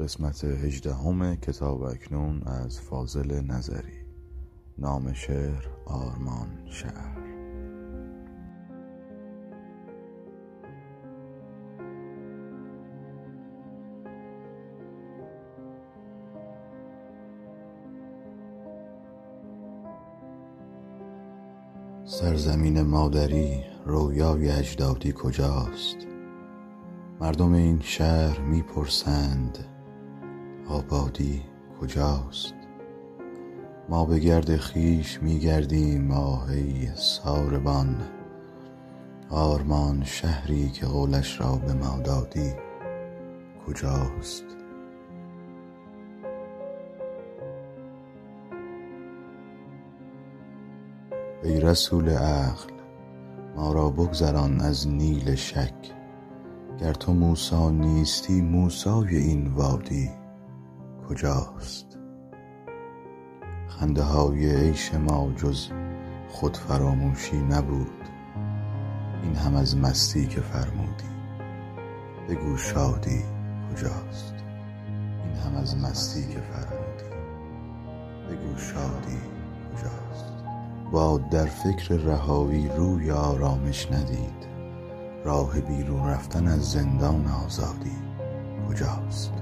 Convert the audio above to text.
قسمت هجدهم کتاب اکنون از فاضل نظری نام شعر آرمان شهر. سرزمین مادری رویای اجدادی کجاست؟ مردم این شهر می پرسند آبادی کجاست؟ ما به گرد خویش می گردیم آه ای ساربان. آرمان شهری که قولش را به ما دادی کجاست؟ ای رسول عقل ما را بگذران از نیل شک. گر تو موسی نیستی موسای این وادی. کجاست؟ خنده های عیش ما جز خودفراموشی نبود. این هم از مستی که فرمودی. بگو شادی کجاست؟ این هم از مستی که فرمودی. بگو شادی کجاست؟ باد در فکر رهایی روی آرامش ندید. راه بیرون رفتن از زندان آزادی کجاست؟